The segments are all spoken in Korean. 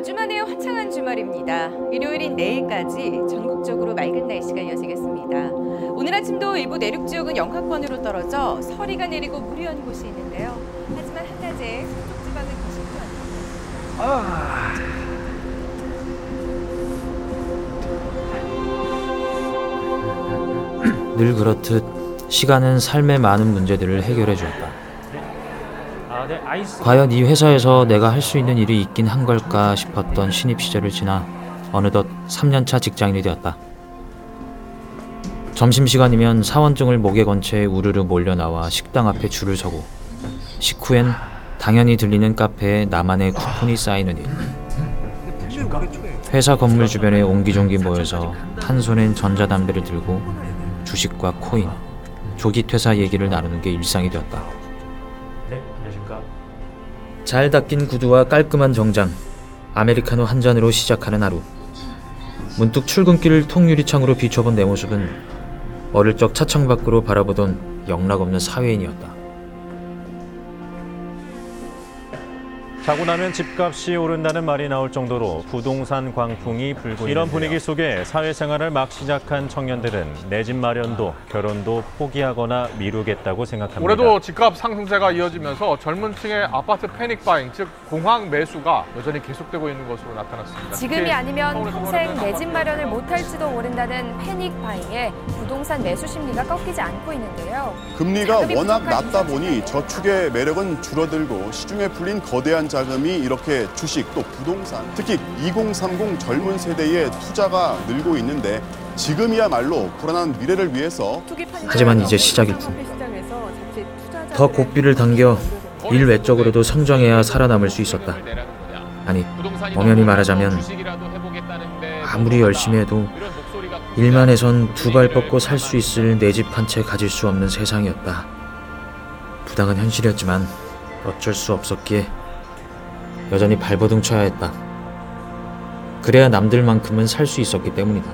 4주 만에 화창한 주말입니다. 일요일인 내일까지 전국적으로 맑은 날씨가 이어지겠습니다. 오늘 아침도 일부 내륙 지역은 영하권으로 떨어져 서리가 내리고 무리한 곳이 있는데요. 하지만 한낮에 서쪽 지방은 더습니다 늘 그렇듯 시간은 삶의 많은 문제들을 해결해 주었다. 과연 이 회사에서 내가 할 수 있는 일이 있긴 한 걸까 싶었던 신입 시절을 지나 어느덧 3년차 직장인이 되었다. 점심시간이면 사원증을 목에 건 채 우르르 몰려 나와 식당 앞에 줄을 서고 식후엔 당연히 들리는 카페에 나만의 쿠폰이 쌓이는 일. 회사 건물 주변에 옹기종기 모여서 한 손엔 전자담배를 들고 주식과 코인, 조기 퇴사 얘기를 나누는 게 일상이 되었다. 잘 닦인 구두와 깔끔한 정장, 아메리카노 한 잔으로 시작하는 하루. 문득 출근길을 통유리창으로 비춰본 내 모습은 어릴 적 차창 밖으로 바라보던 영락 없는 사회인이었다. 자고 나면 집값이 오른다는 말이 나올 정도로 부동산 광풍이 불고 이런 분위기 속에 사회생활을 막 시작한 청년들은 내 집 마련도 결혼도 포기하거나 미루겠다고 생각합니다. 올해도 집값 상승세가 이어지면서 젊은 층의 아파트 패닉 바잉, 즉 공황 매수가 여전히 계속되고 있는 것으로 나타났습니다. 지금이 아니면 평생 내 집 마련을 못할지도 모른다는 패닉 바잉에 부동산 매수 심리가 꺾이지 않고 있는데요. 금리가 워낙 낮다 보니 저축의 매력은 줄어들고 시중에 풀린 거대한 자금이 이렇게 주식 또 부동산 특히 2030 젊은 세대의 투자가 늘고 있는데 지금이야말로 불안한 미래를 위해서 하지만 이제 시작일 뿐. 더 고삐를 당겨 일 외적으로도 성장해야 살아남을 수 있었다. 아니, 엄연히 말하자면 아무리 열심히 해도 일만 해선 두 발 뻗고 살 수 있을 내 집 한 채 가질 수 없는 세상이었다. 부당한 현실이었지만 어쩔 수 없었기에 여전히 발버둥 쳐야 했다. 그래야 남들만큼은 살 수 있었기 때문이다.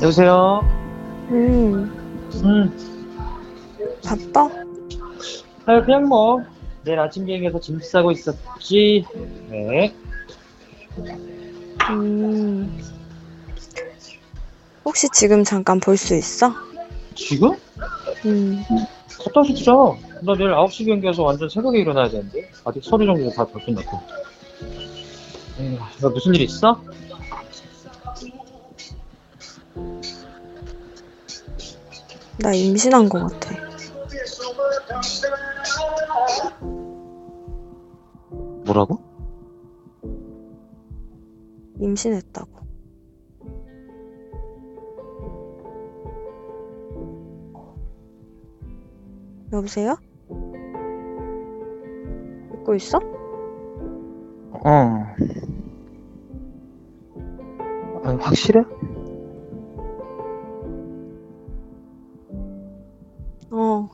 여보세요? 음, 응. 바빠? 아, 그냥 뭐, 내일 아침 비행해서 짐 싸고 있었지. 네. 혹시 지금 잠깐 볼 수 있어? 지금? 음, 갔다 주자. 나 내일 9시 비행기여서 완전 새벽에 일어나야 되는데. 아직 서류 정리도 다덜 끝났고. 에휴, 너 무슨 일 있어? 나 임신한 거 같아. 뭐라고? 임신했다고. 여보세요? 듣고 있어? 어. 아니, 확실해? 어.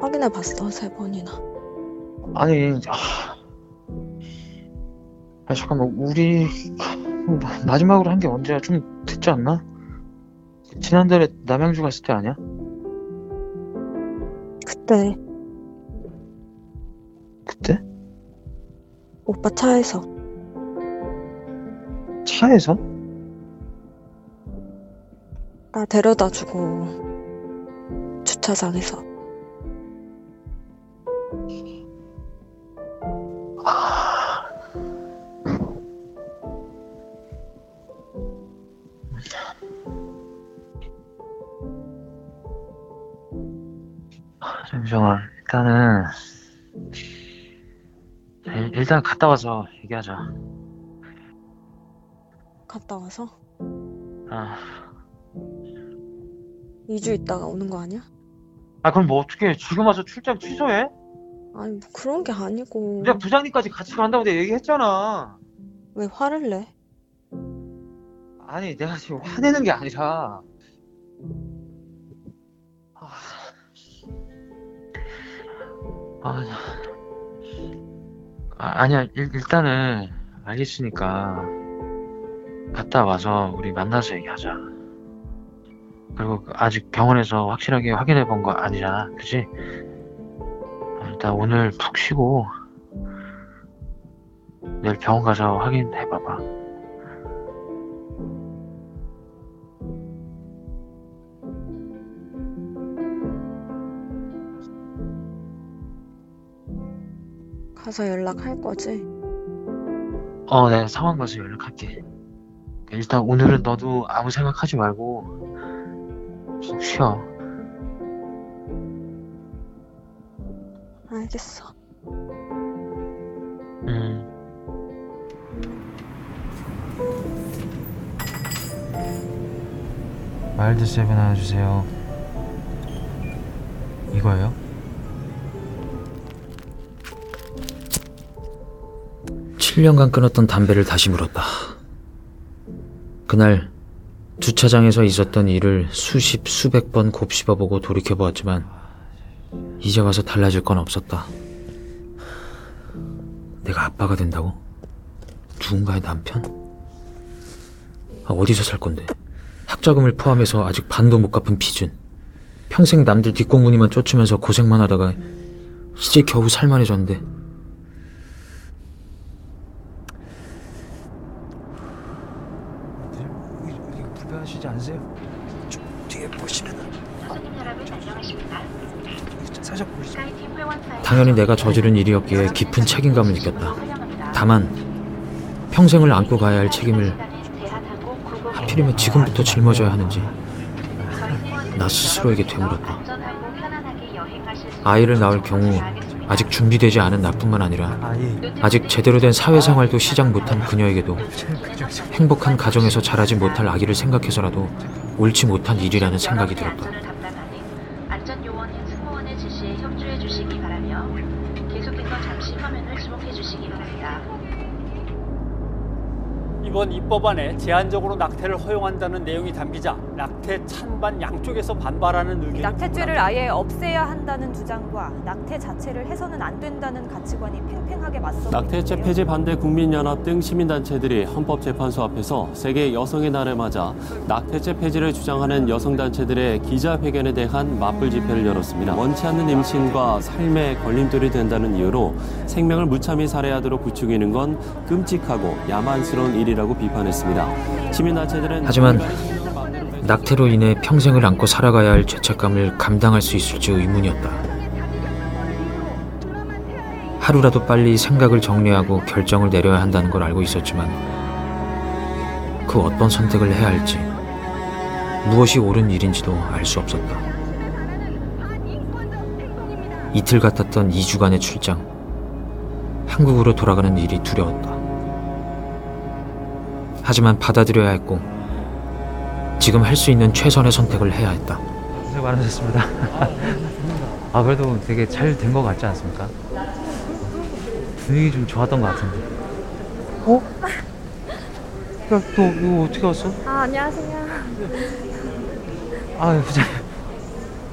확인해 봤어, 세 번이나. 아니, 아. 아, 잠깐만, 우리, 마- 마지막으로 한 게 언제야? 좀 됐지 않나? 지난달에 남양주 갔을 때 아니야? 그때 그때? 오빠 차에서 차에서? 나 데려다 주고 주차장에서 일- 일단 갔다 와서 얘기하자. 갔다 와서 아, 2주 있다가 오는 거 아니야? 아 그럼 뭐 어떻게 지금 와서 출장 취소해? 아니 뭐 그런 게 아니고 내가 부장님까지 같이 간다고 내가 얘기했잖아. 왜 화를 내? 아니 내가 지금 화내는 게 아니라 아, 아, 아, 아니야 일, 일단은 알겠으니까 갔다 와서 우리 만나서 얘기하자. 그리고 그 아직 병원에서 확실하게 확인해 본 거 아니잖아, 그지? 일단 오늘 푹 쉬고 내일 병원 가서 확인해 봐봐. 가서 연락할 거지? 어, 내가 상황 봐서 연락할게. 일단 오늘은 너도 아무 생각하지 말고 푹 쉬어. 알겠어. 음. Mild Seven 하나 주세요. 이거예요? 칠 년간 끊었던 담배를 다시 물었다. 그날 주차장에서 있었던 일을 수십 수백 번 곱씹어보고 돌이켜보았지만 이제 와서 달라질 건 없었다. 내가 아빠가 된다고? 누군가의 남편? 아, 어디서 살 건데? 학자금을 포함해서 아직 반도 못 갚은 피준. 평생 남들 뒷공무니만 쫓으면서 고생만 하다가 이제 겨우 살만해졌는데 불편하시지 않으세요? 뒤에 보시면은 살짝 보시죠. 당연히 내가 저지른 일이었기에 깊은 책임감을 느꼈다. 다만 평생을 안고 가야 할 책임을 하필이면 지금부터 짊어져야 하는지 나 스스로에게 되물었다. 아이를 낳을 경우 아직 준비되지 않은 나뿐만 아니라 아직 제대로 된 사회생활도 시작 못한 그녀에게도 행복한 가정에서 자라지 못할 아기를 생각해서라도 옳지 못한 일이라는 생각이 들었다. 안전요원인 승무원의 지시에 협조해 주시기 바라며 계속해서 잠시 화면을 주목해 주시기 바랍니다. 이번 입법안에 제한적으로 낙태를 허용한다는 내용이 담기자 낙태 찬반 양쪽에서 반발하는 의견이 낙태죄를 아예 없애야 한다는 주장과 낙태 자체를 해서는 안 된다는 가치관이 팽팽하게 맞서 낙태죄 폐지 반대 국민연합 등 시민단체들이 헌법재판소 앞에서 세계 여성의 날을 맞아 낙태죄 폐지를 주장하는 여성단체들의 기자회견에 대한 맞불 집회를 열었습니다. 원치 않는 임신과 삶의 걸림돌이 된다는 이유로 생명을 무참히 살해하도록 부추기는 건 끔찍하고 야만스러운 일이라고 비판했습니다. 시민단체들은 하지만 낙태로 인해 평생을 안고 살아가야 할 죄책감을 감당할 수 있을지 의문이었다. 하루라도 빨리 생각을 정리하고 결정을 내려야 한다는 걸 알고 있었지만 그 어떤 선택을 해야 할지 무엇이 옳은 일인지도 알 수 없었다. 이틀 같았던 2주간의 출장. 한국으로 돌아가는 일이 두려웠다. 하지만 받아들여야 했고 지금 할 수 있는 최선의 선택을 해야 했다. 고생 많으셨습니다. 아 그래도 되게 잘 된 것 같지 않습니까? 분위기 좀 좋았던 것 같은데. 어? 야, 너 이거 어떻게 왔어? 아 안녕하세요. 아, 부장.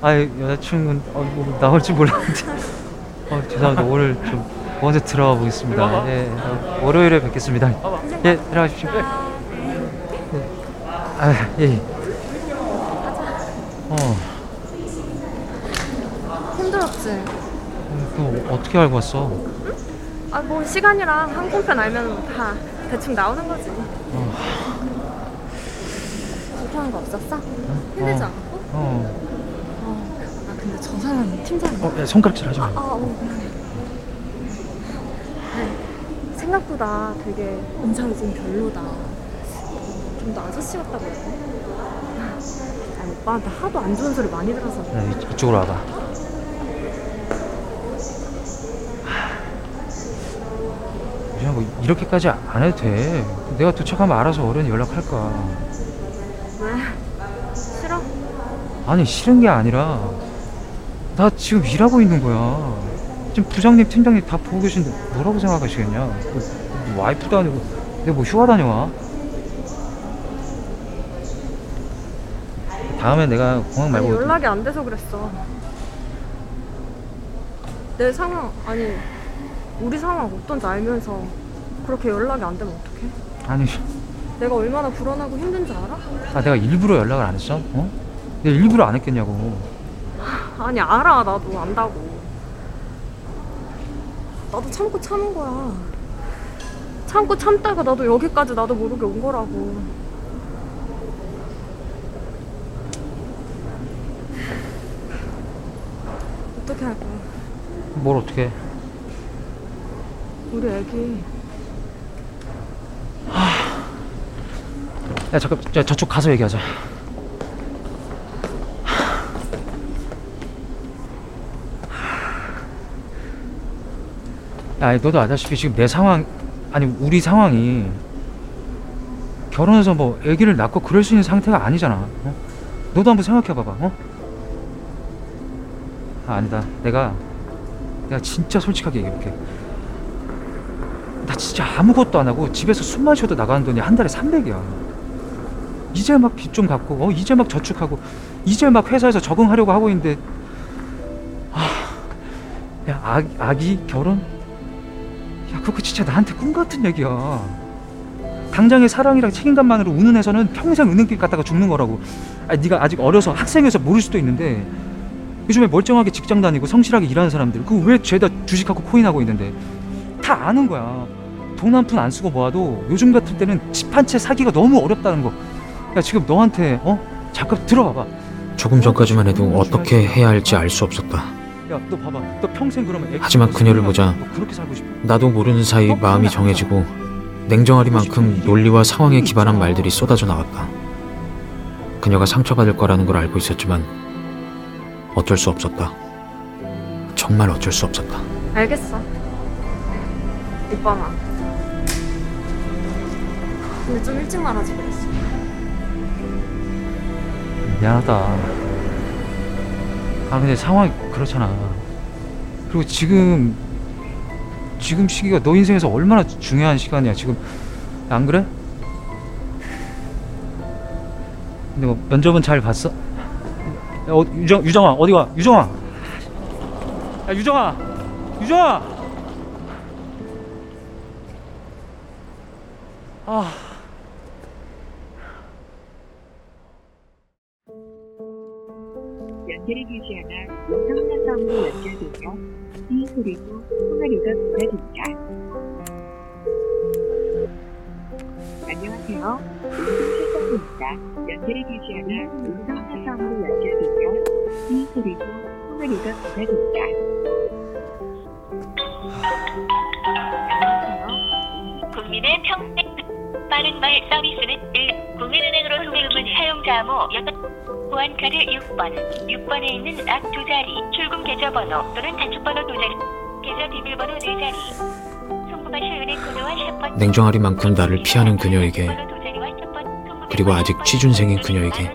아, 여자친구는 어, 뭐 나올 줄 몰랐는데. 어, 죄송합니다. 오늘 좀 먼저 들어가 보겠습니다. 예, 어, 월요일에 뵙겠습니다. 예, 들어가십시오. 네. 아, 예. 예. 어, 힘들었지. 너 어떻게 알고 왔어? 아 뭐 시간이랑 항공편 알면 다 대충 나오는 거지. 불편한 거 없었어? 힘들지 어. 않고? 어, 아 근데 저 사람 팀장이야. 어, 야, 손가락질 하지 마. 아, 어, 미안해. 아니, 생각보다 되게 인상이 좀 별로다. 좀 더 아저씨 같다고 해야 돼? 아니, 오빠한테 하도 안 좋은 소리 많이 들어서. 야, 이- 이쪽으로 와봐. 유진아, 뭐 이렇게까지 안 해도 돼. 내가 도착하면 알아서 어른이 연락할 거야. 왜? 싫어? 아니 싫은 게 아니라 나 지금 일하고 있는 거야. 지금 부장님, 팀장님 다 보고 계신데 뭐라고 생각하시겠냐? 뭐, 뭐 와이프도 아니고 내가 뭐 휴가 다녀와? 다음에 내가 공항 말고 아니, 연락이 안 돼서 그랬어. 내 상황, 아니, 우리 상황 어떤지 알면서 그렇게 연락이 안 되면 어떡해? 아니 내가 얼마나 불안하고 힘든 줄 알아? 아 내가 일부러 연락을 안 했어? 어? 내가 일부러 안 했겠냐고 아니 알아 나도 안다고 나도 참고 참은 거야 참고 참다가 나도 여기까지 나도 모르게 온 거라고 어떻게 할 거야? 뭘 어떻게 우리 애기. 야 잠깐 야, 저쪽 가서 얘기하자. 야 아니, 너도 알다시피 지금 내 상황 아니 우리 상황이 결혼해서 뭐 아기를 낳고 그럴 수 있는 상태가 아니잖아 어? 너도 한번 생각해봐봐 어? 아, 아니다. 내가 내가 진짜 솔직하게 얘기해볼게. 나 진짜 아무것도 안 하고 집에서 숨만 쉬어도 나가는 돈이 한 달에 300이야. 이제 막 빚 좀 갚고 어 이제 막 저축하고 이제 막 회사에서 적응하려고 하고 있는데. 아 야 아, 아기 결혼? 야 그거 진짜 나한테 꿈 같은 얘기야. 당장의 사랑이랑 책임감만으로 우는 해서는 평생 은행길 갔다가 죽는 거라고. 아 네가 아직 어려서 학생이어서 모를 수도 있는데 요즘에 멀쩡하게 직장 다니고 성실하게 일하는 사람들 그 왜 죄다 주식하고 코인하고 있는데? 다 아는 거야. 돈 한 푼 안 쓰고 모아도 요즘 같을 때는 집 한 채 사기가 너무 어렵다는 거. 야 지금 너한테 어? 잠깐 들어봐봐. 조금 전까지만 해도 어떻게 해야 할지 알 수 없었다. 야 너 봐봐. 너 평생 그러면 애기 하지만 그녀를 보자. 너 그렇게 살고 싶어. 나도 모르는 사이 마음이 정해지고 냉정하리만큼 논리와 상황에 기반한 말들이 쏟아져 나왔다. 그녀가 상처받을 거라는 걸 알고 있었지만 어쩔 수 없었다. 정말 어쩔 수 없었다. 알겠어 오빠만 근데 좀 일찍 말하지 그랬어 미안하다 아 근데 상황이 그렇잖아 그리고 지금 지금 시기가 너 인생에서 얼마나 중요한 시간이야 지금 안 그래? 근데 뭐 면접은 잘 봤어? 야, 어, 유정, 유정아 어디 가? 유정아 야 유정아. 유정아. 아. 연결이 되지 않아 영상화상으로 연결되며 이 소리도 통화료가 부과됩니다. 안녕하세요. 않아 영상화상으로 연결되며 이 소리도 통화료가 부과됩니다. 국민의 평생 빠른 말 서비스는 1. 국민은행으로 송금은 사용자 암호 6 보안카드 6번 6번에 있는 앞 두 자리 출금 계좌번호 또는 단축번호 두 자리 계좌 비밀번호 네 자리 송금하실 은행 코드와 샵번 냉정하리만큼 나를 피하는 그녀에게 그리고 아직 취준생인 그녀에게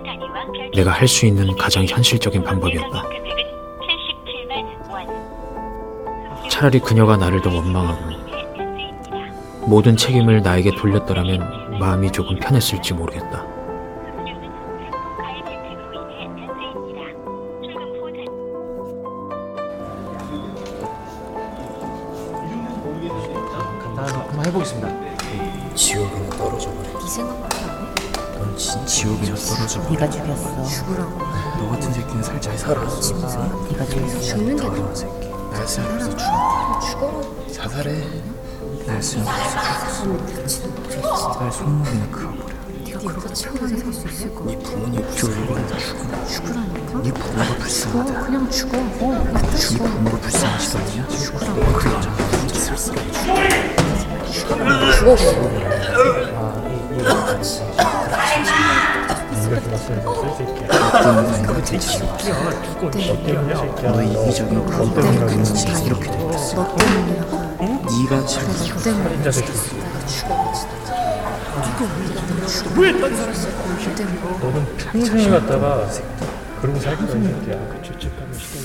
내가 할 수 있는 가장 현실적인 방법이었다. 차라리 그녀가 나를 더 원망하고 모든 책임을 나에게 돌렸더라면 마음이 조금 편했을지 모르겠다. 가입 혜택으로 인해 면세입니다. 출금 후 단- 간단하게 한번 해보겠습니다 지옥에는 떨어져 버려. 네 생각밖에 안 해? 넌진 지옥에서 떨어져 버려. 네가 죽였어. 죽으라고. 너 같은 새끼는 살잘 살아. 네가 죽였어. 더러운 새끼. 날 쓰면서 죽어. 죽어라고. 자살해. 날 쓰면서 죽어. 날 손목이나 그어버려. 네가 그렇게 평생 살수 있을 거야. 네 부모님 불쌍하다. 죽어. 죽으라니까? 네 부모가 불쌍하다. 그냥 죽어. 어, 네 죽어. 부모가 불쌍하지도 않냐? 죽으라고. 쓸쓸하게 죽어. 죽어. 너 이기적인 그런 때문에 이렇게 됐어. 너 때문이라고. 네가 지금 너 때문에. 내가 죽어. 왜딴 사람 너 때문에 평생을 갖다가 그러고 살 거야 이 새끼야 그 죄책감에 시달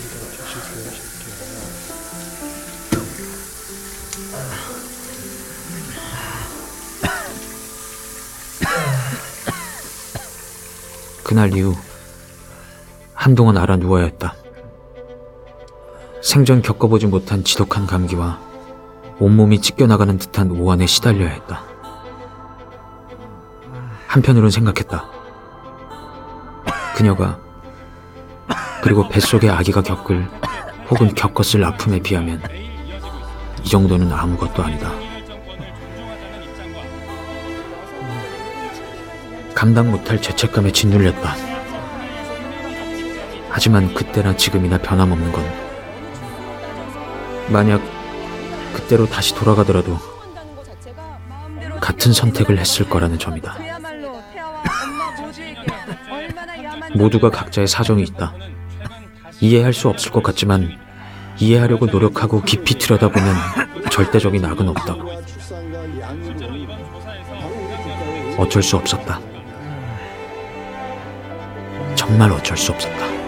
그날 이후 한동안 알아 누워야 했다. 생전 겪어보지 못한 지독한 감기와 온몸이 찢겨나가는 듯한 오한에 시달려야 했다. 한편으론 생각했다. 그녀가 그리고 뱃속의 아기가 겪을 혹은 겪었을 아픔에 비하면 이 정도는 아무것도 아니다. 감당 못할 죄책감에 짓눌렸다. 하지만 그때나 지금이나 변함없는 건 만약 그때로 다시 돌아가더라도 같은 선택을 했을 거라는 점이다. 모두가 각자의 사정이 있다. 이해할 수 없을 것 같지만 이해하려고 노력하고 깊이 들여다보면 절대적인 악은 없다고. 어쩔 수 없었다. 정말 어쩔 수 없었다.